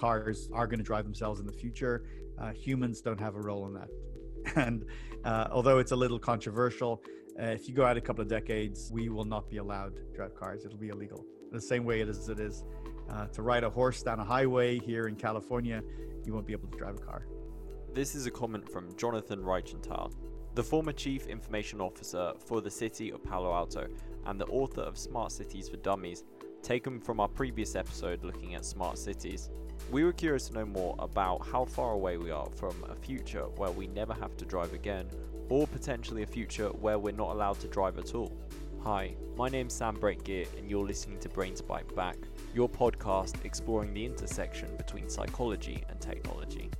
cars are going to drive themselves in the future. Uh, humans don't have a role in that. And uh, although it's a little controversial, uh, if you go out a couple of decades, we will not be allowed to drive cars. It'll be illegal. The same way it is, it is uh, to ride a horse down a highway here in California, you won't be able to drive a car. This is a comment from Jonathan Reichental, the former Chief Information Officer for the City of Palo Alto and the author of Smart Cities for Dummies, taken from our previous episode looking at smart cities. We were curious to know more about how far away we are from a future where we never have to drive again, or potentially a future where we're not allowed to drive at all. Hi, my name's Sam Brake Guia, and you're listening to Brains Byte Back, your podcast exploring the intersection between psychology and technology.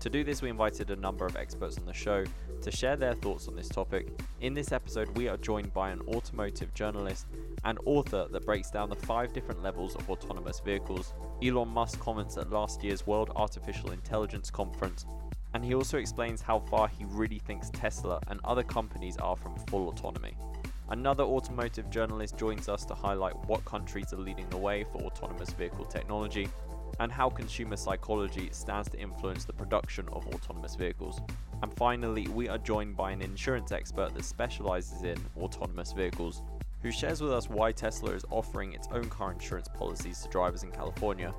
To do this, we invited a number of experts on the show to share their thoughts on this topic. In this episode, we are joined by an automotive journalist and author that breaks down the five different levels of autonomous vehicles. Elon Musk comments at last year's World Artificial Intelligence Conference, and he also explains how far he really thinks Tesla and other companies are from full autonomy. Another automotive journalist joins us to highlight what countries are leading the way for autonomous vehicle technology and how consumer psychology stands to influence the production of autonomous vehicles. And finally, we are joined by an insurance expert that specializes in autonomous vehicles, who shares with us why Tesla is offering its own car insurance policies to drivers in California,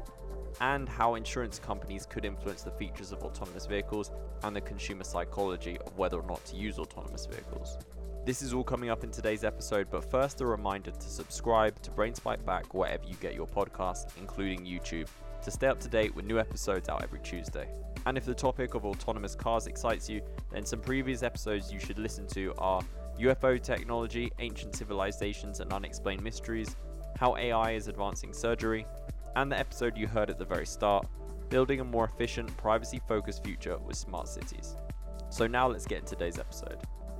and how insurance companies could influence the features of autonomous vehicles and the consumer psychology of whether or not to use autonomous vehicles. This is all coming up in today's episode, but first a reminder to subscribe to Brains Byte Back wherever you get your podcasts, including YouTube to stay up to date with new episodes out every Tuesday. And if the topic of autonomous cars excites you, then some previous episodes you should listen to are UFO technology, ancient civilizations and unexplained mysteries, how AI is advancing surgery, and the episode you heard at the very start, building a more efficient, privacy focused future with smart cities. So now let's get into today's episode.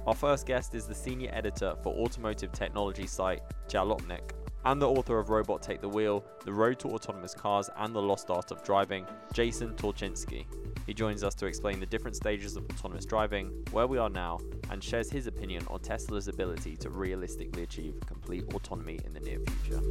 Our first guest is the senior editor for automotive technology site Jalopnik, and the author of Robot Take the Wheel, The Road to Autonomous Cars, and The Lost Art of Driving, Jason Torchinsky. He joins us to explain the different stages of autonomous driving, where we are now, and shares his opinion on Tesla's ability to realistically achieve complete autonomy in the near future.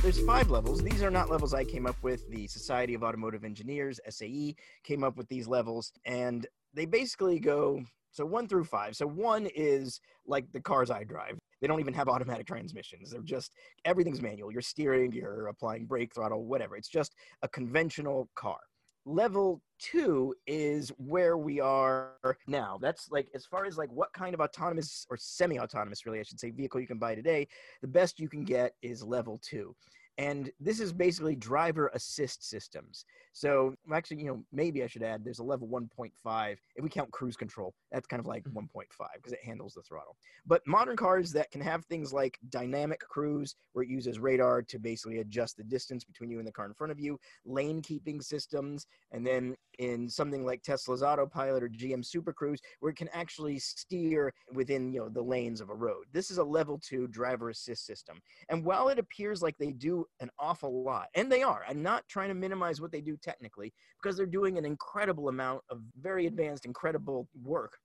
There's five levels. These are not levels I came up with. The Society of Automotive Engineers, SAE, came up with these levels, and they basically go so one through five. So one is like the cars I drive. They don't even have automatic transmissions. They're just everything's manual. You're steering, you're applying brake, throttle, whatever. It's just a conventional car. Level two is where we are now. That's like as far as like what kind of autonomous or semi-autonomous, really, I should say, vehicle you can buy today. The best you can get is level two and this is basically driver assist systems. So actually, you know, maybe I should add there's a level 1.5 if we count cruise control. That's kind of like mm-hmm. 1.5 because it handles the throttle. But modern cars that can have things like dynamic cruise, where it uses radar to basically adjust the distance between you and the car in front of you, lane keeping systems, and then in something like Tesla's autopilot or GM Super Cruise, where it can actually steer within you know the lanes of a road. This is a level two driver assist system. And while it appears like they do an awful lot. And they are. I'm not trying to minimize what they do technically because they're doing an incredible amount of very advanced, incredible work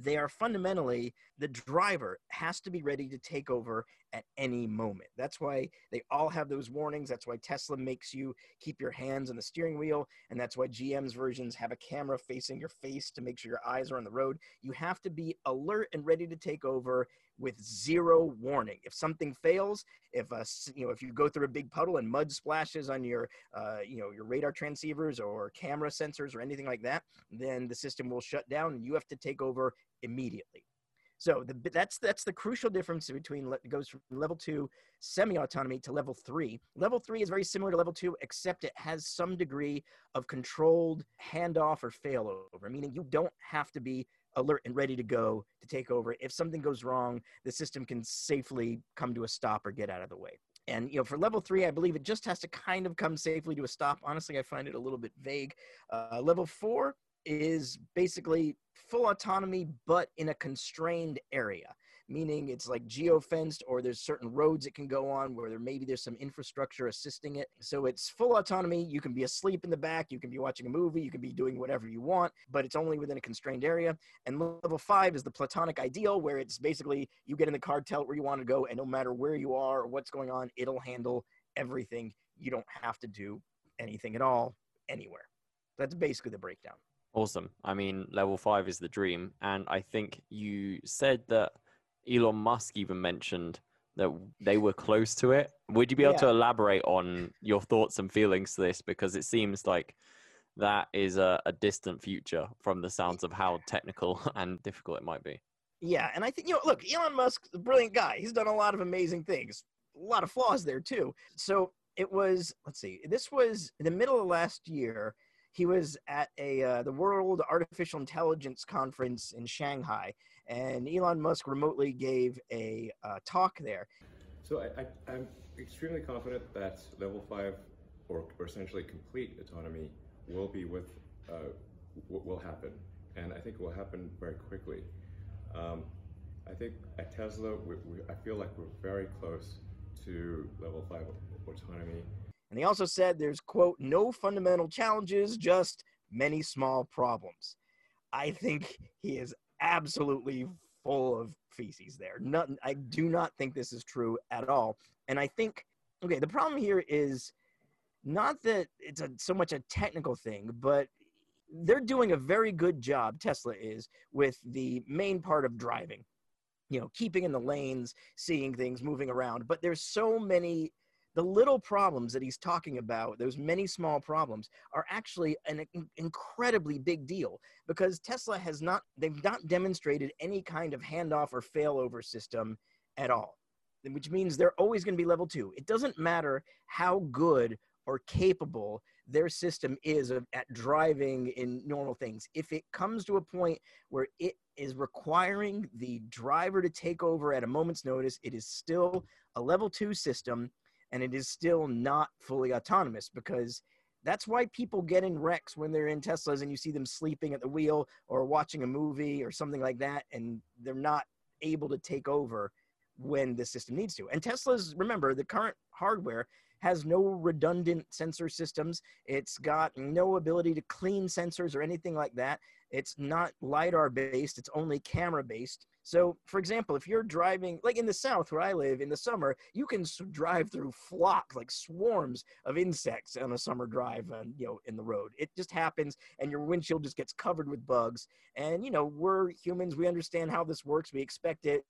they are fundamentally the driver has to be ready to take over at any moment. That's why they all have those warnings. That's why Tesla makes you keep your hands on the steering wheel. And that's why GM's versions have a camera facing your face to make sure your eyes are on the road. You have to be alert and ready to take over with zero warning. If something fails, if a, you know if you go through a big puddle and mud splashes on your uh, you know your radar transceivers or camera sensors or anything like that, then the system will shut down and you have to take over immediately. So the, that's that's the crucial difference between goes from level two semi-autonomy to level three. Level three is very similar to level two, except it has some degree of controlled handoff or failover, meaning you don't have to be alert and ready to go to take over. If something goes wrong, the system can safely come to a stop or get out of the way. And you know, for level three, I believe it just has to kind of come safely to a stop. Honestly, I find it a little bit vague. Uh, level four is basically full autonomy, but in a constrained area, meaning it's like geo-fenced or there's certain roads it can go on where there maybe there's some infrastructure assisting it. So it's full autonomy. You can be asleep in the back, you can be watching a movie, you can be doing whatever you want, but it's only within a constrained area. And level five is the platonic ideal where it's basically you get in the car, tell it where you want to go, and no matter where you are or what's going on, it'll handle everything you don't have to do anything at all anywhere. That's basically the breakdown. Awesome. I mean, level five is the dream. And I think you said that Elon Musk even mentioned that they were close to it. Would you be able Yeah. to elaborate on your thoughts and feelings to this? Because it seems like that is a, a distant future from the sounds of how technical and difficult it might be. Yeah, and I think you know, look, Elon Musk's a brilliant guy. He's done a lot of amazing things. A lot of flaws there too. So it was, let's see, this was in the middle of last year. He was at a uh, the World Artificial Intelligence Conference in Shanghai, and Elon Musk remotely gave a uh, talk there. So I, I'm extremely confident that level five, or, or essentially complete autonomy, will be with uh, w- will happen, and I think it will happen very quickly. Um, I think at Tesla, we, we, I feel like we're very close to level five autonomy. And he also said there's, quote, no fundamental challenges, just many small problems. I think he is absolutely full of feces there. Nothing, I do not think this is true at all. And I think, okay, the problem here is not that it's a, so much a technical thing, but they're doing a very good job, Tesla is, with the main part of driving. You know, keeping in the lanes, seeing things moving around. But there's so many the little problems that he's talking about, those many small problems, are actually an incredibly big deal because Tesla has not, they've not demonstrated any kind of handoff or failover system at all, which means they're always going to be level two. It doesn't matter how good or capable their system is of, at driving in normal things. If it comes to a point where it is requiring the driver to take over at a moment's notice, it is still a level two system and it is still not fully autonomous because that's why people get in wrecks when they're in Teslas and you see them sleeping at the wheel or watching a movie or something like that, and they're not able to take over when the system needs to. And Teslas, remember, the current hardware has no redundant sensor systems. It's got no ability to clean sensors or anything like that. It's not LiDAR based, it's only camera based. So, for example, if you're driving, like in the South where I live in the summer, you can drive through flocks, like swarms of insects on a summer drive, and you know, in the road. It just happens, and your windshield just gets covered with bugs. And you know, we're humans; we understand how this works. We expect it.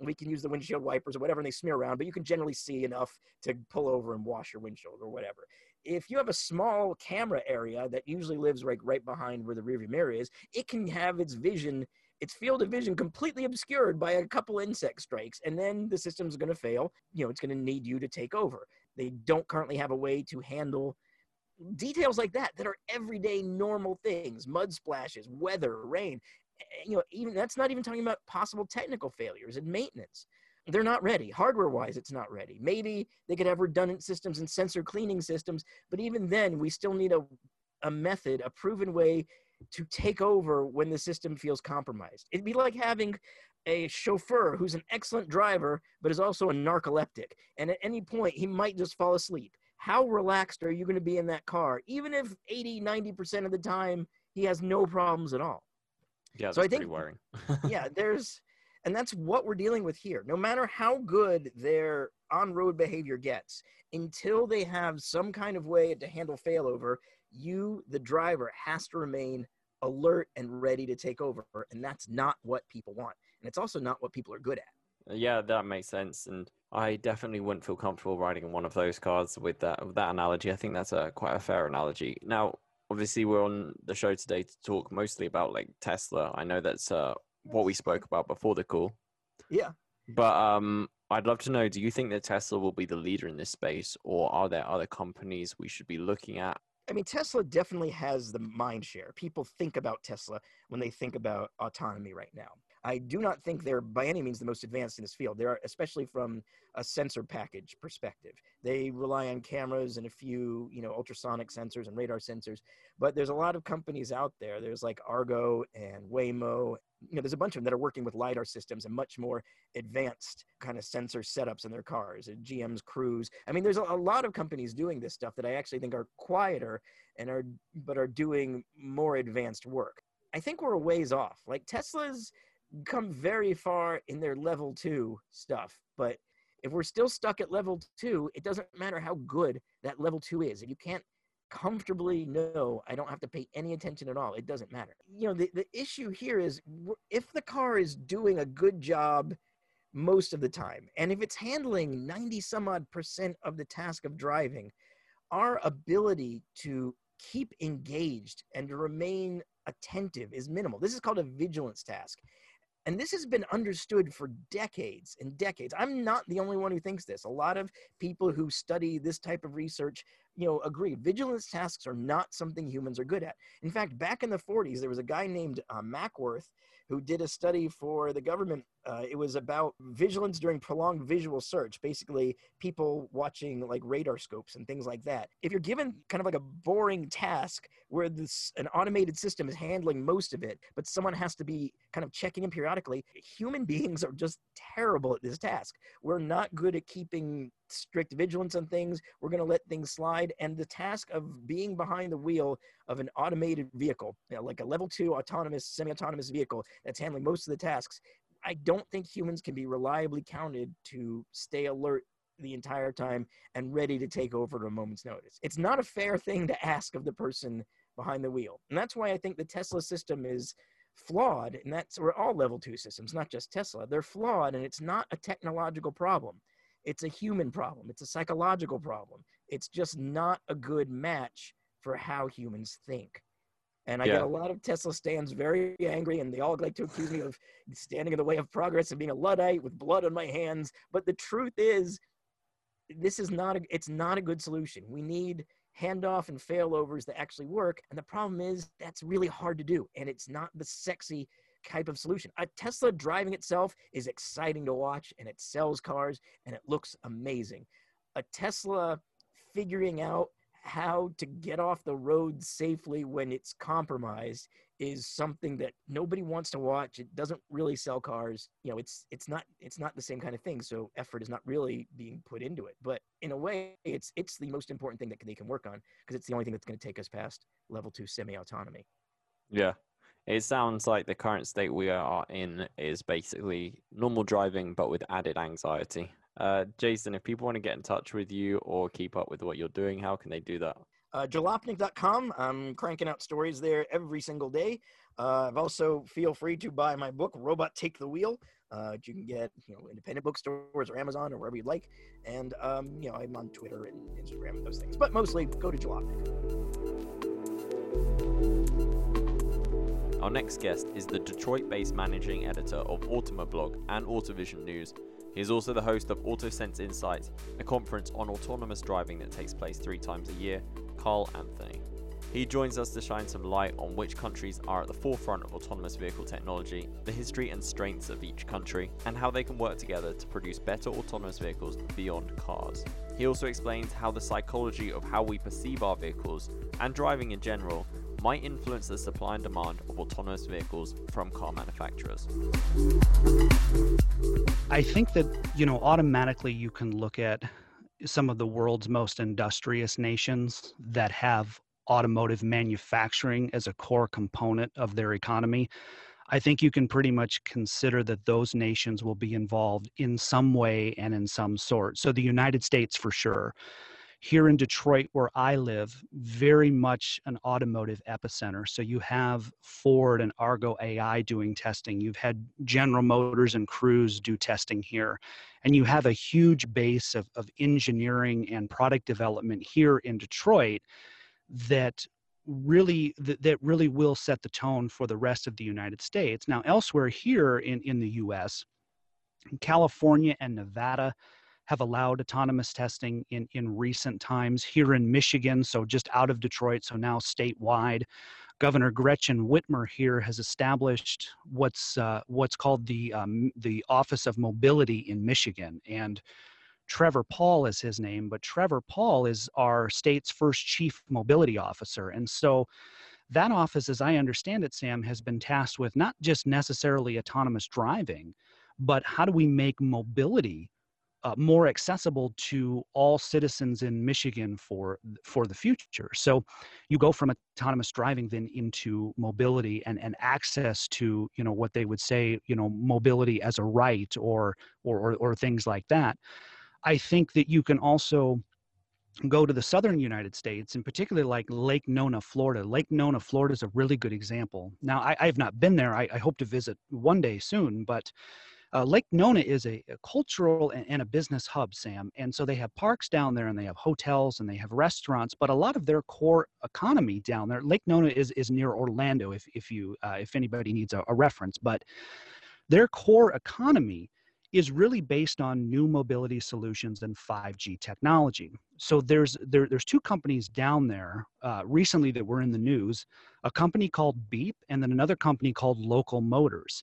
We can use the windshield wipers or whatever, and they smear around, but you can generally see enough to pull over and wash your windshield or whatever. If you have a small camera area that usually lives right right behind where the rearview mirror is, it can have its vision its field of vision completely obscured by a couple insect strikes and then the system's going to fail. You know it's going to need you to take over. They don't currently have a way to handle details like that that are everyday normal things mud splashes weather rain. Eh, you know even that's not even talking about possible technical failures and maintenance they're not ready hardware wise it's not ready maybe they could have redundant systems and sensor cleaning systems but even then we still need a, a method a proven way to take over when the system feels compromised. It'd be like having a chauffeur who's an excellent driver, but is also a narcoleptic. And at any point, he might just fall asleep. How relaxed are you going to be in that car, even if 80, 90% of the time he has no problems at all? Yeah, that's So I pretty think- worrying. yeah, there's, and that's what we're dealing with here. No matter how good their on road behavior gets, until they have some kind of way to handle failover, you, the driver, has to remain alert and ready to take over. And that's not what people want. And it's also not what people are good at. Yeah, that makes sense, and I definitely wouldn't feel comfortable riding in one of those cars with that with that analogy. I think that's a quite a fair analogy. Now, obviously, we're on the show today to talk mostly about like Tesla. I know that's uh, what we spoke about before the call, Yeah. but um, I'd love to know: Do you think that Tesla will be the leader in this space, or are there other companies we should be looking at? I mean, Tesla definitely has the mind share. People think about Tesla when they think about autonomy right now. I do not think they're by any means the most advanced in this field. They are, especially from a sensor package perspective. They rely on cameras and a few, you know, ultrasonic sensors and radar sensors. But there's a lot of companies out there. There's like Argo and Waymo. You know, there's a bunch of them that are working with lidar systems and much more advanced kind of sensor setups in their cars. And GM's Cruise. I mean, there's a, a lot of companies doing this stuff that I actually think are quieter and are but are doing more advanced work. I think we're a ways off. Like Tesla's come very far in their level two stuff, but If we're still stuck at level two, it doesn't matter how good that level two is. If you can't comfortably know I don't have to pay any attention at all, it doesn't matter. You know, the, the issue here is if the car is doing a good job most of the time, and if it's handling 90 some odd percent of the task of driving, our ability to keep engaged and to remain attentive is minimal. This is called a vigilance task. And this has been understood for decades and decades. I'm not the only one who thinks this. A lot of people who study this type of research, you know, agree. Vigilance tasks are not something humans are good at. In fact, back in the 40s, there was a guy named uh, Mackworth who did a study for the government. Uh, it was about vigilance during prolonged visual search, basically people watching like radar scopes and things like that. If you're given kind of like a boring task where this an automated system is handling most of it, but someone has to be kind of checking in periodically, human beings are just terrible at this task. We're not good at keeping strict vigilance on things. We're going to let things slide. And the task of being behind the wheel of an automated vehicle, you know, like a level two autonomous, semi autonomous vehicle that's handling most of the tasks, I don't think humans can be reliably counted to stay alert the entire time and ready to take over at a moment's notice. It's not a fair thing to ask of the person behind the wheel. And that's why I think the Tesla system is flawed. And that's where all level two systems, not just Tesla, they're flawed and it's not a technological problem. It's a human problem. It's a psychological problem. It's just not a good match for how humans think. And I yeah. get a lot of Tesla stands very angry, and they all like to accuse me of standing in the way of progress and being a luddite with blood on my hands. But the truth is, this is not a, it's not a good solution. We need handoff and failovers that actually work. And the problem is that's really hard to do, and it's not the sexy type of solution. A Tesla driving itself is exciting to watch and it sells cars and it looks amazing. A Tesla figuring out how to get off the road safely when it's compromised is something that nobody wants to watch. It doesn't really sell cars. You know, it's it's not it's not the same kind of thing. So effort is not really being put into it. But in a way, it's it's the most important thing that they can work on because it's the only thing that's going to take us past level two semi autonomy. Yeah, it sounds like the current state we are in is basically normal driving, but with added anxiety. Uh, Jason, if people want to get in touch with you or keep up with what you're doing, how can they do that? Uh, Jalopnik.com. I'm cranking out stories there every single day. Uh, I've also feel free to buy my book, Robot Take the Wheel. Uh, you can get you know independent bookstores or Amazon or wherever you'd like. And um, you know I'm on Twitter and Instagram and those things, but mostly go to Jalopnik. Our next guest is the Detroit based managing editor of Automoblog and Autovision News. He is also the host of AutoSens Insights, a conference on autonomous driving that takes place three times a year. Carl Anthony. He joins us to shine some light on which countries are at the forefront of autonomous vehicle technology, the history and strengths of each country, and how they can work together to produce better autonomous vehicles beyond cars. He also explains how the psychology of how we perceive our vehicles and driving in general might influence the supply and demand of autonomous vehicles from car manufacturers. I think that, you know, automatically you can look at some of the world's most industrious nations that have automotive manufacturing as a core component of their economy. I think you can pretty much consider that those nations will be involved in some way and in some sort. So the United States for sure here in Detroit, where I live, very much an automotive epicenter. So you have Ford and Argo AI doing testing. You've had General Motors and Cruise do testing here. And you have a huge base of, of engineering and product development here in Detroit that really that, really will set the tone for the rest of the United States. Now, elsewhere here in, in the US, California and Nevada have allowed autonomous testing in, in recent times here in Michigan, so just out of Detroit, so now statewide. Governor Gretchen Whitmer here has established what's uh, what's called the um, the Office of Mobility in Michigan, and Trevor Pawl is his name. But Trevor Pawl is our state's first chief mobility officer, and so that office, as I understand it, Sam, has been tasked with not just necessarily autonomous driving, but how do we make mobility uh, more accessible to all citizens in Michigan for for the future. So you go from autonomous driving then into mobility and, and access to you know what they would say you know mobility as a right or or or, or things like that. I think that you can also go to the southern United States, and particularly like Lake Nona, Florida. Lake Nona, Florida is a really good example. Now, I, I have not been there. I, I, hope to visit one day soon, but uh, Lake Nona is a, a cultural and, and, a business hub, Sam. And so they have parks down there and they have hotels and they have restaurants, but a lot of their core economy down there, Lake Nona is, is near Orlando, if, if, you, uh, if anybody needs a, a reference, but their core economy is really based on new mobility solutions and 5G technology. So there's there, there's two companies down there uh, recently that were in the news, a company called Beep and then another company called Local Motors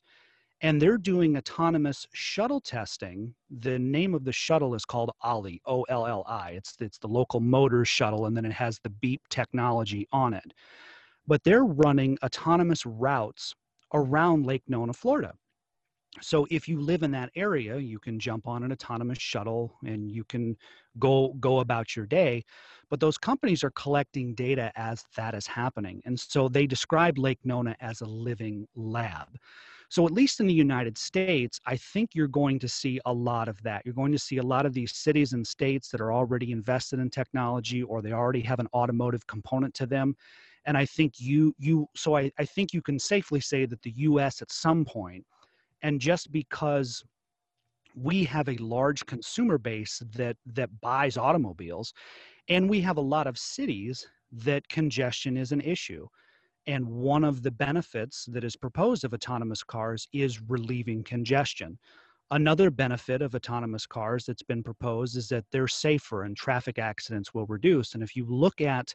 and they're doing autonomous shuttle testing. The name of the shuttle is called Olli, O L L I. It's it's the local motor shuttle, and then it has the beep technology on it. But they're running autonomous routes around Lake Nona, Florida. So if you live in that area, you can jump on an autonomous shuttle and you can go go about your day. But those companies are collecting data as that is happening. And so they describe Lake Nona as a living lab. So, at least in the United States, I think you're going to see a lot of that. You're going to see a lot of these cities and states that are already invested in technology or they already have an automotive component to them. And I think you, you, so I, I think you can safely say that the US at some point, and just because we have a large consumer base that that buys automobiles and we have a lot of cities that congestion is an issue and one of the benefits that is proposed of autonomous cars is relieving congestion. Another benefit of autonomous cars that's been proposed is that they're safer and traffic accidents will reduce. And if you look at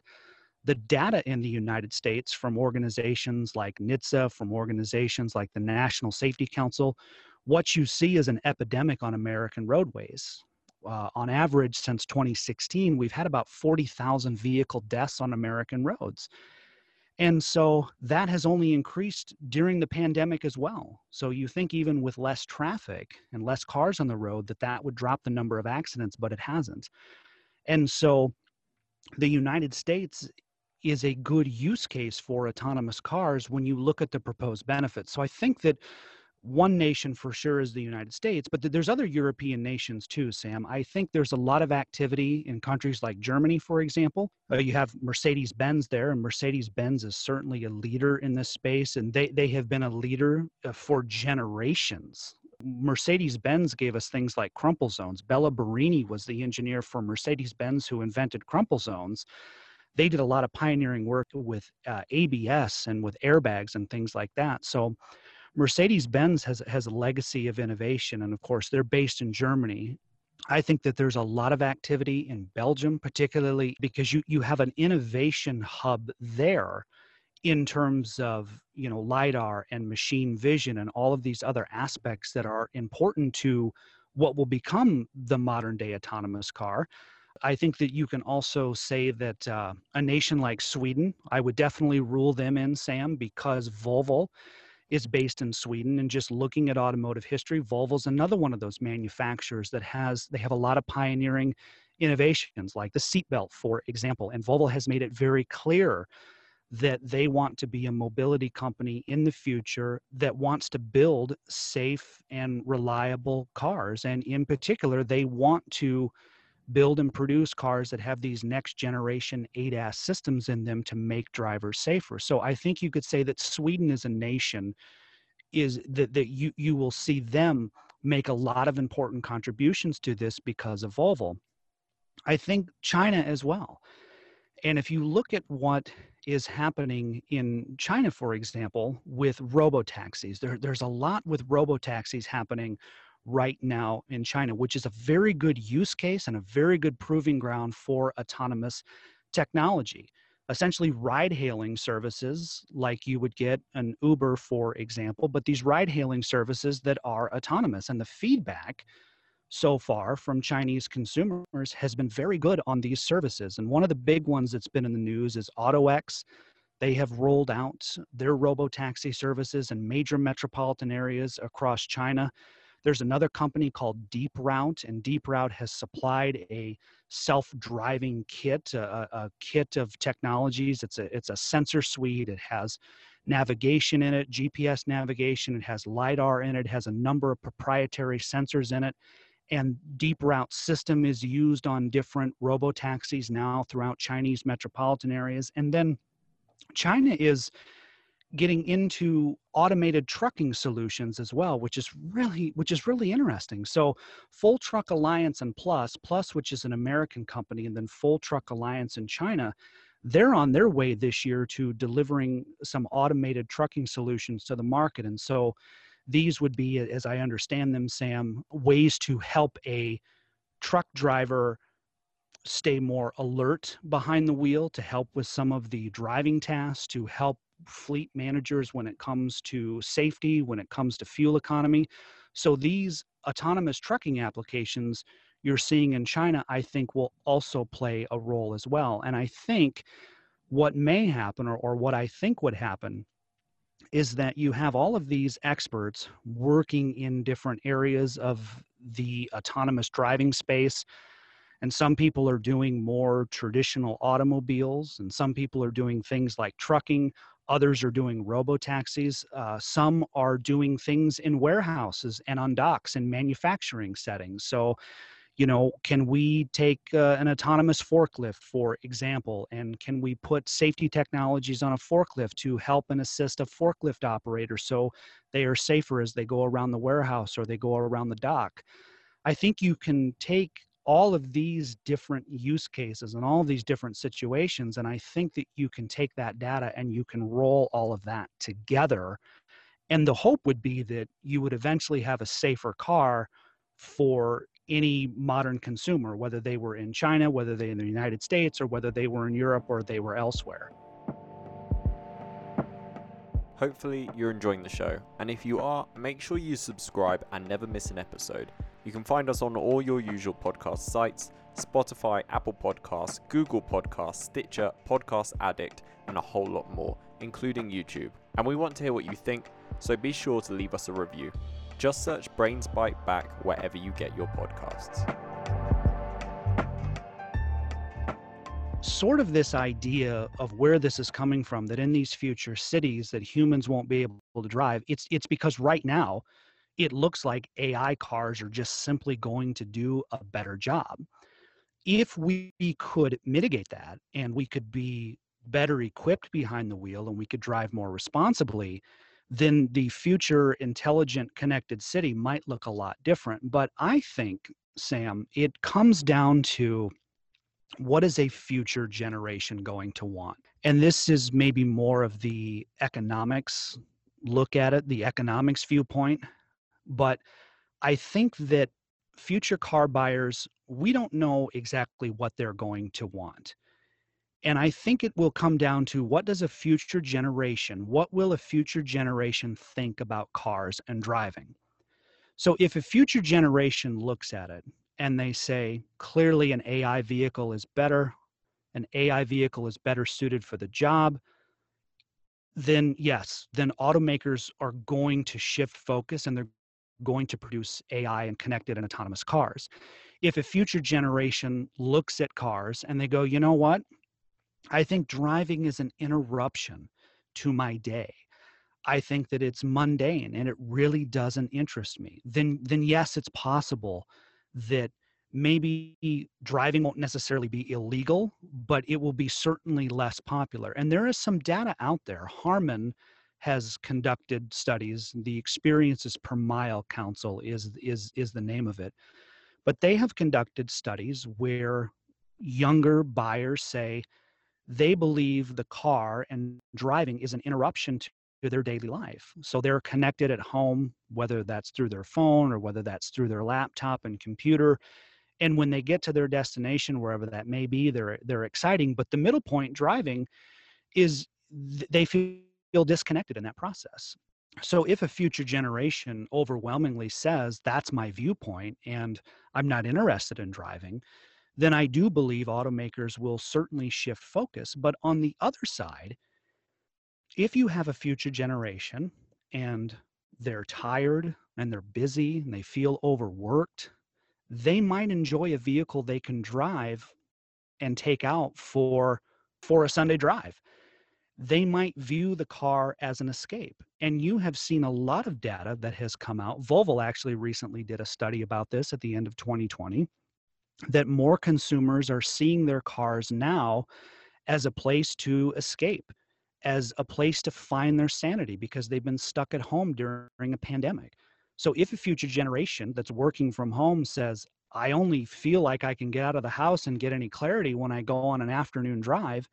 the data in the United States from organizations like NHTSA, from organizations like the National Safety Council, what you see is an epidemic on American roadways. Uh, on average, since 2016, we've had about 40,000 vehicle deaths on American roads. And so that has only increased during the pandemic as well. So you think even with less traffic and less cars on the road that that would drop the number of accidents, but it hasn't. And so the United States is a good use case for autonomous cars when you look at the proposed benefits. So I think that one nation for sure is the United States, but there's other European nations too, Sam. I think there's a lot of activity in countries like Germany, for example. Uh, you have Mercedes Benz there, and Mercedes Benz is certainly a leader in this space, and they, they have been a leader uh, for generations. Mercedes Benz gave us things like crumple zones. Béla Barényi was the engineer for Mercedes Benz who invented crumple zones. They did a lot of pioneering work with uh, ABS and with airbags and things like that. So, Mercedes Benz has, has a legacy of innovation, and of course, they're based in Germany. I think that there's a lot of activity in Belgium, particularly because you, you have an innovation hub there in terms of you know lidar and machine vision and all of these other aspects that are important to what will become the modern day autonomous car i think that you can also say that uh, a nation like sweden i would definitely rule them in sam because volvo is based in Sweden. And just looking at automotive history, Volvo's another one of those manufacturers that has, they have a lot of pioneering innovations like the seatbelt, for example. And Volvo has made it very clear that they want to be a mobility company in the future that wants to build safe and reliable cars. And in particular, they want to build and produce cars that have these next generation ADAS systems in them to make drivers safer. So I think you could say that Sweden as a nation is that, that you, you will see them make a lot of important contributions to this because of Volvo. I think China as well. And if you look at what is happening in China, for example, with robo taxis, there, there's a lot with robo taxis happening right now in China, which is a very good use case and a very good proving ground for autonomous technology. Essentially, ride hailing services like you would get an Uber, for example, but these ride hailing services that are autonomous. And the feedback so far from Chinese consumers has been very good on these services. And one of the big ones that's been in the news is AutoX. They have rolled out their robo taxi services in major metropolitan areas across China There's another company called DeepRoute, and DeepRoute has supplied a self-driving kit, a, a, kit of technologies. It's a it's a sensor suite. It has navigation in it, GPS navigation. It has lidar in it. it has a number of proprietary sensors in it. And DeepRoute system is used on different robo taxis now throughout Chinese metropolitan areas. And then China is getting into automated trucking solutions as well which is really which is really interesting. So full truck alliance and plus plus which is an american company and then full truck alliance in china they're on their way this year to delivering some automated trucking solutions to the market. And so these would be as i understand them sam ways to help a truck driver stay more alert behind the wheel to help with some of the driving tasks to help fleet managers when it comes to safety, when it comes to fuel economy. So these autonomous trucking applications you're seeing in China, I think will also play a role as well. And I think what may happen, or, or what I think would happen, is that you have all of these experts working in different areas of the autonomous driving space. And some people are doing more traditional automobiles, and some people are doing things like trucking. Others are doing robo taxis. Uh, some are doing things in warehouses and on docks and manufacturing settings. So, you know, can we take uh, an autonomous forklift, for example, and can we put safety technologies on a forklift to help and assist a forklift operator so they are safer as they go around the warehouse or they go around the dock? I think you can take all of these different use cases and all these different situations. And I think that you can take that data and you can roll all of that together. And the hope would be that you would eventually have a safer car for any modern consumer, whether they were in China, whether they in the United States, or whether they were in Europe or they were elsewhere. Hopefully, you're enjoying the show, and if you are, make sure you subscribe and never miss an episode. You can find us on all your usual podcast sites Spotify, Apple Podcasts, Google Podcasts, Stitcher, Podcast Addict, and a whole lot more, including YouTube. And we want to hear what you think, so be sure to leave us a review. Just search Brains Byte Back wherever you get your podcasts. Sort of this idea of where this is coming from that in these future cities that humans won't be able to drive, it's it's because right now it looks like AI cars are just simply going to do a better job. If we could mitigate that and we could be better equipped behind the wheel and we could drive more responsibly, then the future intelligent connected city might look a lot different. But I think, Sam, it comes down to what is a future generation going to want? And this is maybe more of the economics look at it, the economics viewpoint. But I think that future car buyers, we don't know exactly what they're going to want. And I think it will come down to what does a future generation, what will a future generation think about cars and driving? So if a future generation looks at it and they say, clearly an AI vehicle is better, an AI vehicle is better suited for the job, then yes, then automakers are going to shift focus and they're going to produce AI and connected and autonomous cars. If a future generation looks at cars and they go, you know what? I think driving is an interruption to my day. I think that it's mundane and it really doesn't interest me. Then then yes, it's possible that maybe driving won't necessarily be illegal, but it will be certainly less popular. And there is some data out there. Harman has conducted studies. The Experiences per Mile Council is is is the name of it, but they have conducted studies where younger buyers say they believe the car and driving is an interruption to their daily life. So they're connected at home, whether that's through their phone or whether that's through their laptop and computer. And when they get to their destination, wherever that may be, they're they're exciting. But the middle point driving is they feel feel disconnected in that process. So if a future generation overwhelmingly says that's my viewpoint and I'm not interested in driving, then I do believe automakers will certainly shift focus. But on the other side, if you have a future generation and they're tired, and they're busy and they feel overworked, they might enjoy a vehicle they can drive and take out for for a Sunday drive. They might view the car as an escape. And you have seen a lot of data that has come out. Volvo actually recently did a study about this at the end of 2020 that more consumers are seeing their cars now as a place to escape, as a place to find their sanity because they've been stuck at home during a pandemic. So if a future generation that's working from home says, I only feel like I can get out of the house and get any clarity when I go on an afternoon drive,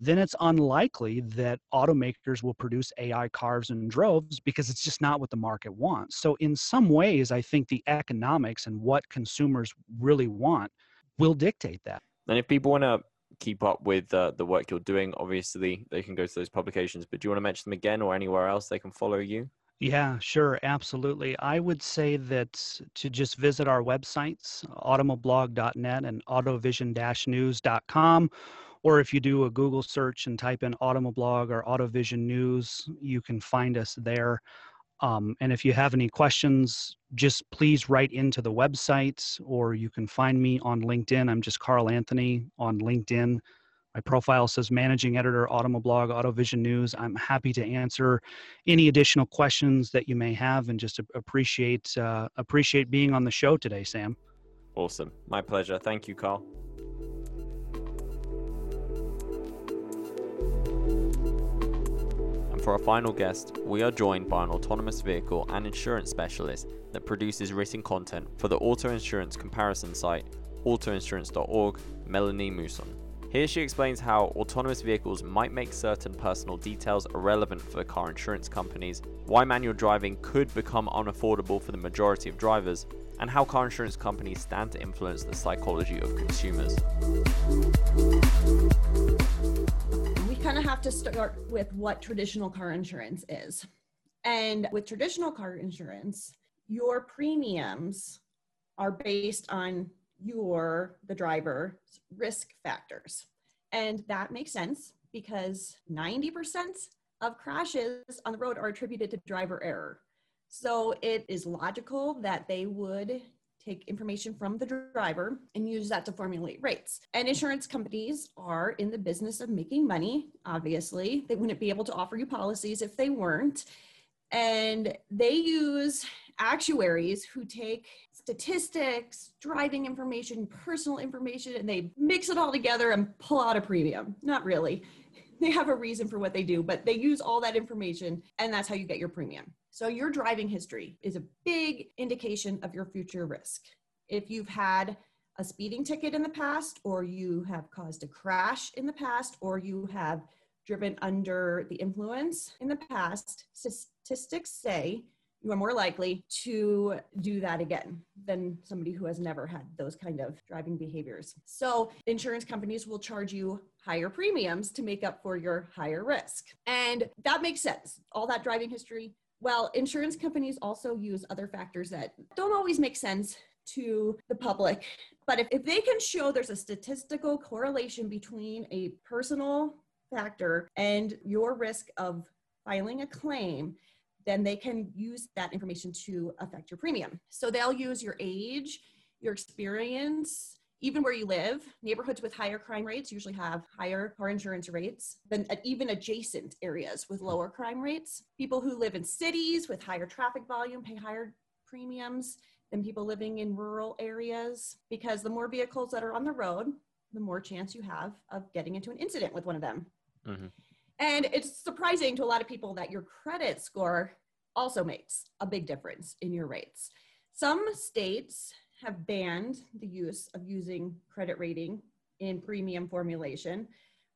then it's unlikely that automakers will produce AI cars in droves because it's just not what the market wants. So, in some ways, I think the economics and what consumers really want will dictate that. And if people want to keep up with uh, the work you're doing, obviously they can go to those publications. But do you want to mention them again or anywhere else they can follow you? Yeah, sure, absolutely. I would say that to just visit our websites, automoblog.net and autovision-news.com, or if you do a Google search and type in Automoblog or Autovision News, you can find us there. Um, and if you have any questions, just please write into the website, or you can find me on LinkedIn. I'm just Carl Anthony on LinkedIn. My profile says Managing Editor, Automoblog, Autovision News. I'm happy to answer any additional questions that you may have, and just appreciate uh, appreciate being on the show today, Sam. Awesome, my pleasure. Thank you, Carl. For our final guest, we are joined by an autonomous vehicle and insurance specialist that produces written content for the auto insurance comparison site autoinsurance.org, Melanie Musson. Here she explains how autonomous vehicles might make certain personal details irrelevant for car insurance companies, why manual driving could become unaffordable for the majority of drivers, and how car insurance companies stand to influence the psychology of consumers. Have to start with what traditional car insurance is. And with traditional car insurance, your premiums are based on your the driver's risk factors and that makes sense because 90% of crashes on the road are attributed to driver error so it is logical that they would take information from the driver and use that to formulate rates. And insurance companies are in the business of making money, obviously. They wouldn't be able to offer you policies if they weren't. And they use actuaries who take statistics, driving information, personal information, and they mix it all together and pull out a premium. Not really. They have a reason for what they do, but they use all that information, and that's how you get your premium. So, your driving history is a big indication of your future risk. If you've had a speeding ticket in the past, or you have caused a crash in the past, or you have driven under the influence in the past, statistics say you are more likely to do that again than somebody who has never had those kind of driving behaviors. So, insurance companies will charge you higher premiums to make up for your higher risk. And that makes sense. All that driving history. Well, insurance companies also use other factors that don't always make sense to the public. But if, if they can show there's a statistical correlation between a personal factor and your risk of filing a claim, then they can use that information to affect your premium. So they'll use your age, your experience, even where you live. Neighborhoods with higher crime rates usually have higher car insurance rates than even adjacent areas with lower crime rates. People who live in cities with higher traffic volume pay higher premiums than people living in rural areas because the more vehicles that are on the road, the more chance you have of getting into an incident with one of them. Mm-hmm. And it's surprising to a lot of people that your credit score also makes a big difference in your rates. Some states have banned the use of using credit rating in premium formulation,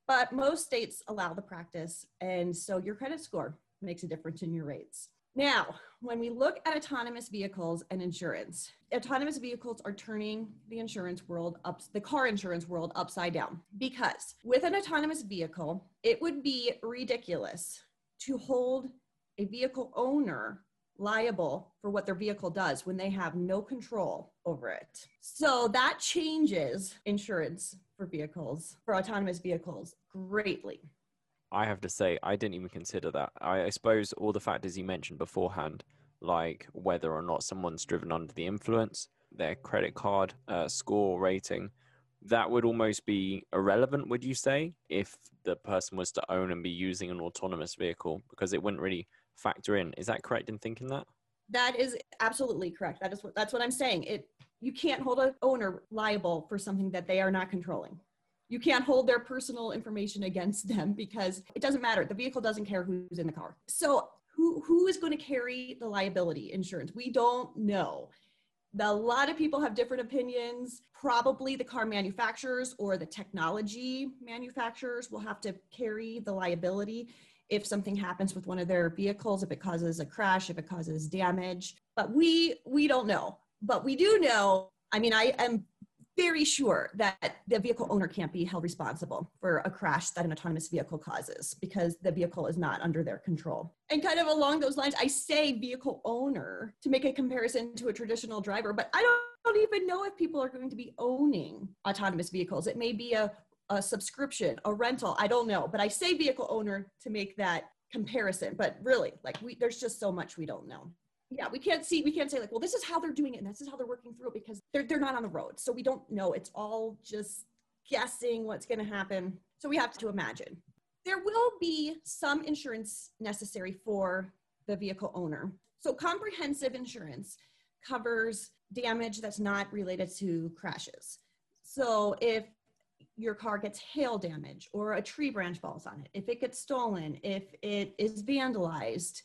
but most states allow the practice. And so your credit score makes a difference in your rates. Now, when we look at autonomous vehicles and insurance, autonomous vehicles are turning the insurance world up, the car insurance world upside down. Because with an autonomous vehicle, it would be ridiculous to hold a vehicle owner liable for what their vehicle does when they have no control over it. So that changes insurance for vehicles, for autonomous vehicles greatly. I have to say, I didn't even consider that. I, I suppose all the factors you mentioned beforehand like whether or not someone's driven under the influence, their credit card uh, score rating, that would almost be irrelevant, would you say, if the person was to own and be using an autonomous vehicle because it wouldn't really factor in. Is that correct in thinking that? That is absolutely correct. That is what that's what I'm saying. It you can't hold an owner liable for something that they are not controlling. You can't hold their personal information against them because it doesn't matter. The vehicle doesn't care who's in the car. So who who is going to carry the liability insurance? We don't know. A lot of people have different opinions. Probably the car manufacturers or the technology manufacturers will have to carry the liability if something happens with one of their vehicles, if it causes a crash, if it causes damage. But we we don't know. But we do know. I mean, I am very sure that the vehicle owner can't be held responsible for a crash that an autonomous vehicle causes because the vehicle is not under their control. And kind of along those lines, I say vehicle owner to make a comparison to a traditional driver, but I don't, even know if people are going to be owning autonomous vehicles. It may be a, a subscription, a rental, I don't know, but I say vehicle owner to make that comparison. But really, like we, there's just so much we don't know. Yeah we can't see we can't say like well this is how they're doing it and this is how they're working through it because they're, they're not on the road. So we don't know. It's all just guessing what's to happen. So we have to imagine. There will be some insurance necessary for the vehicle owner. So comprehensive insurance covers damage that's not related to crashes. So if your car gets hail damage or a tree branch falls on it if it gets stolen if it is vandalized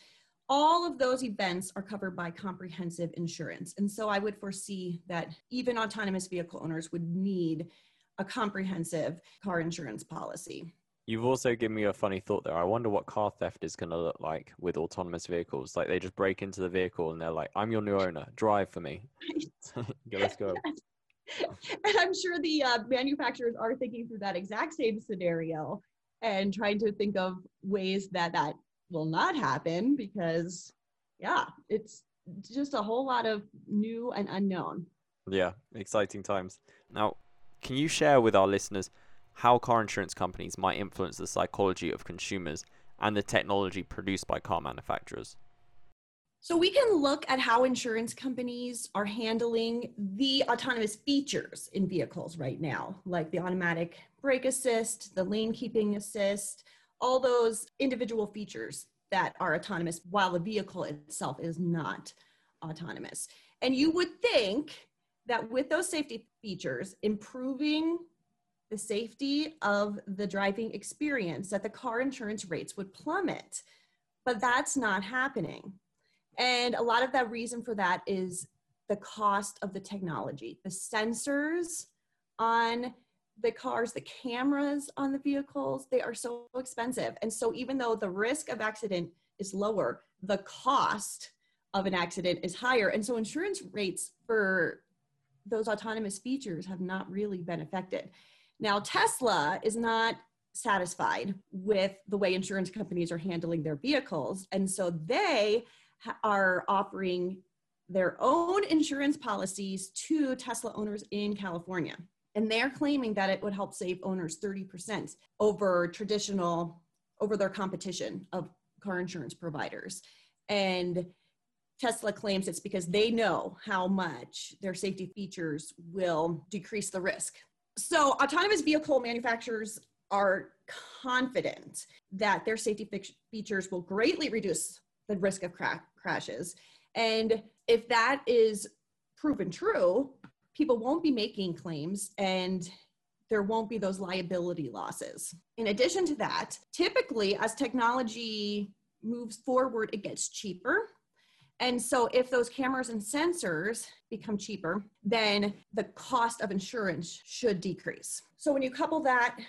all of those events are covered by comprehensive insurance. And so I would foresee that even autonomous vehicle owners would need a comprehensive car insurance policy. You've also given me a funny thought there. I wonder what car theft is going to look like with autonomous vehicles. Like they just break into the vehicle and they're like, "I'm your new owner. Drive for me." let's go. and I'm sure the uh, manufacturers are thinking through that exact same scenario and trying to think of ways that that will not happen because yeah it's just a whole lot of new and unknown. Yeah exciting times. Now can you share with our listeners how car insurance companies might influence the psychology of consumers and the technology produced by car manufacturers so we can look at how insurance companies are handling the autonomous features in vehicles right now, like the automatic brake assist, the lane keeping assist, all those individual features that are autonomous while the vehicle itself is not autonomous. And you would think that with those safety features, improving the safety of the driving experience, that the car insurance rates would plummet. But that's not happening. And a lot of that reason for that is the cost of the technology. The sensors on the cars, the cameras on the vehicles, they are so expensive. And so even though the risk of accident is lower, the cost of an accident is higher. And so insurance rates for those autonomous features have not really been affected. Now, Tesla is not satisfied with the way insurance companies are handling their vehicles. And so they are offering their own insurance policies to Tesla owners in California. And they're claiming that it would help save owners 30% over traditional, over their competition of car insurance providers. And Tesla claims it's because they know how much their safety features will decrease the risk. So, autonomous vehicle manufacturers are confident that their safety features will greatly reduce the risk of cra- crashes. And if that is proven true, people won't be making claims and there won't be those liability losses. In addition to that, typically as technology moves forward, it gets cheaper. And so if those cameras and sensors become cheaper, then the cost of insurance should decrease. So when you couple that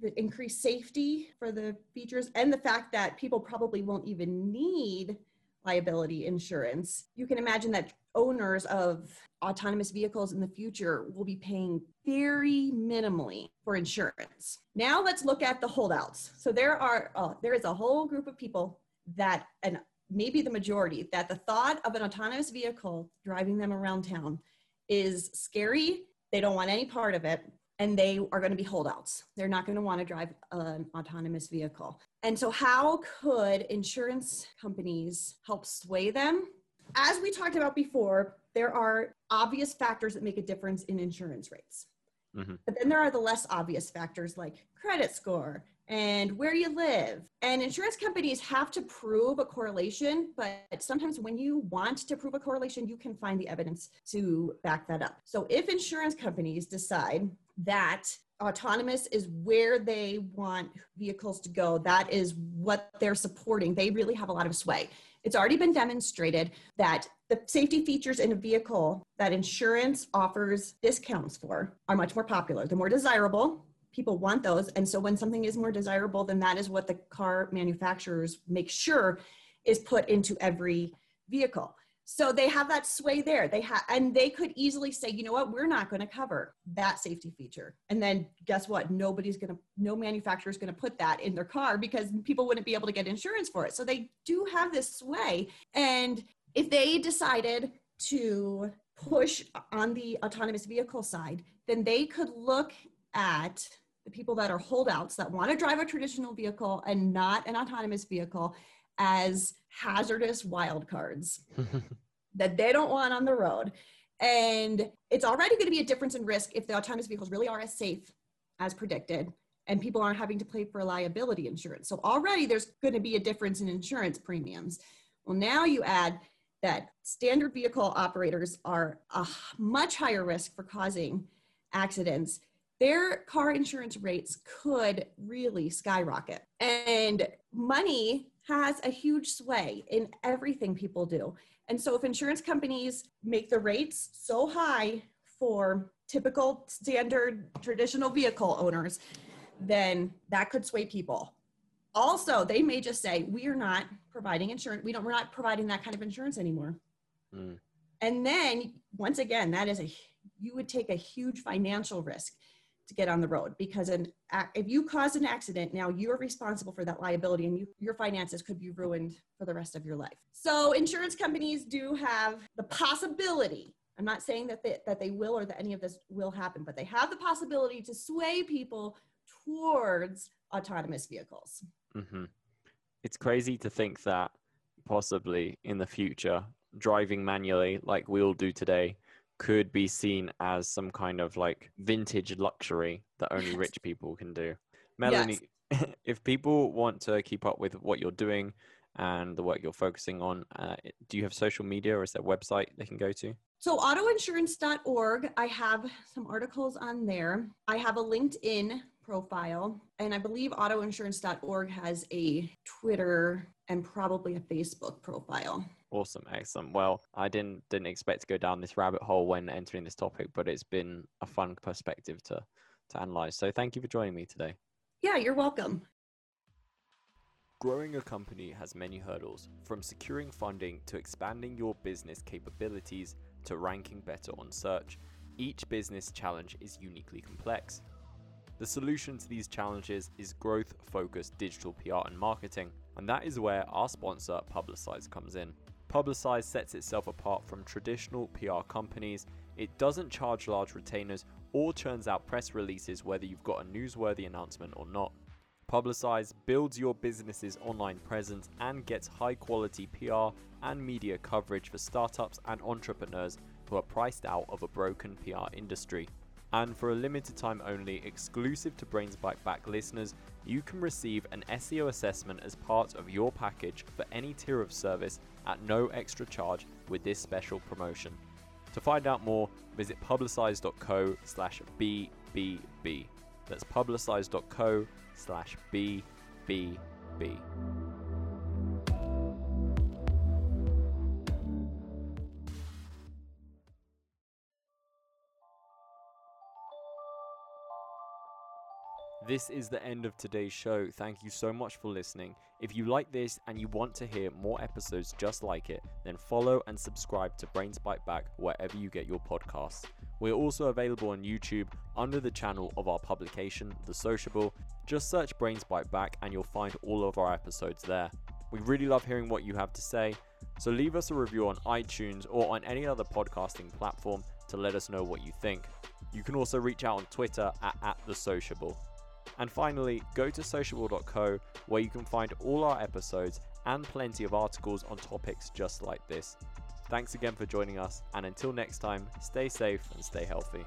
the increased safety for the features and the fact that people probably won't even need liability insurance, you can imagine that owners of autonomous vehicles in the future will be paying very minimally for insurance. Now let's look at the holdouts. So there are uh, there is a whole group of people that and maybe the majority that the thought of an autonomous vehicle driving them around town is scary. They don't want any part of it and they are going to be holdouts. They're not going to want to drive an autonomous vehicle. And so, how could insurance companies help sway them As we talked about before, there are obvious factors that make a difference in insurance rates. Mhm. But then there are the less obvious factors like credit score and where you live. And insurance companies have to prove a correlation, but sometimes when you want to prove a correlation, you can find the evidence to back that up. So if insurance companies decide that autonomous is where they want vehicles to go, that is what they're supporting, they really have a lot of sway. It's already been demonstrated that the safety features in a vehicle that insurance offers discounts for are much more popular. They're more desirable. People want those. And so when something is more desirable, then that is what the car manufacturers make sure is put into every vehicle. So they have that sway there. They have, and they could easily say, you know what, we're not going to cover that safety feature. And then guess what? Nobody's going to, no manufacturer is going to put that in their car because people wouldn't be able to get insurance for it. So they do have this sway. And if they decided to push on the autonomous vehicle side, then they could look at the people that are holdouts that want to drive a traditional vehicle and not an autonomous vehicle as hazardous wildcards that they don't want on the road. And it's already going to be a difference in risk if the autonomous vehicles really are as safe as predicted and people aren't having to pay for liability insurance. So already there's going to be a difference in insurance premiums. Well, now you add that standard vehicle operators are a much higher risk for causing accidents. Their car insurance rates could really skyrocket. And money has a huge sway in everything people do. And so if insurance companies make the rates so high for typical standard traditional vehicle owners, then that could sway people. Also, they may just say, we are not providing insurance. We don't, we're not providing that kind of insurance anymore. Mm. And then once again, that is a, you would take a huge financial risk to get on the road because an, if you cause an accident, now you're responsible for that liability and you, your finances could be ruined for the rest of your life. So insurance companies do have the possibility. I'm not saying that they, that they will or that any of this will happen, but they have the possibility to sway people towards autonomous vehicles. hmm It's crazy to think that possibly in the future, driving manually like we all do today could be seen as some kind of like vintage luxury that only Yes. rich people can do. Melanie, if people want to keep up with what you're doing and the work you're focusing on, uh, do you have social media or is there a website they can go to? So autoinsurance.org, I have some articles on there. I have a LinkedIn profile, and I believe autoinsurance.org has a Twitter and probably a Facebook profile. Awesome, excellent. Well, I didn't didn't expect to go down this rabbit hole when entering this topic, but it's been a fun perspective to to analyze. So thank you for joining me today. Yeah, you're welcome. Growing a company has many hurdles, from securing funding to expanding your business capabilities to ranking better on search. Each business challenge is uniquely complex. The solution to these challenges is growth focused digital PR and marketing, and that is where our sponsor Publicize comes in. Publicize sets itself apart from traditional PR companies. It doesn't charge large retainers or churns out press releases whether you've got a newsworthy announcement or not. Publicize builds your business's online presence and gets high quality PR and media coverage for startups and entrepreneurs who are priced out of a broken PR industry. And for a limited time only, exclusive to Brains Byte Back listeners, you can receive an SEO assessment as part of your package for any tier of service at no extra charge with this special promotion. To find out more, visit publicize.co slash BBB. That's publicize.co slash BBB. This is the end of today's show. Thank you so much for listening. If you like this and you want to hear more episodes just like it, then follow and subscribe to Brains Byte Back wherever you get your podcasts. We're also available on YouTube under the channel of our publication, The Sociable. Just search Brains Byte Back and you'll find all of our episodes there. We really love hearing what you have to say, so leave us a review on iTunes or on any other podcasting platform to let us know what you think. You can also reach out on Twitter at, at The Sociable. And finally, go to sociable.co where you can find all our episodes and plenty of articles on topics just like this. Thanks again for joining us, and until next time, stay safe and stay healthy.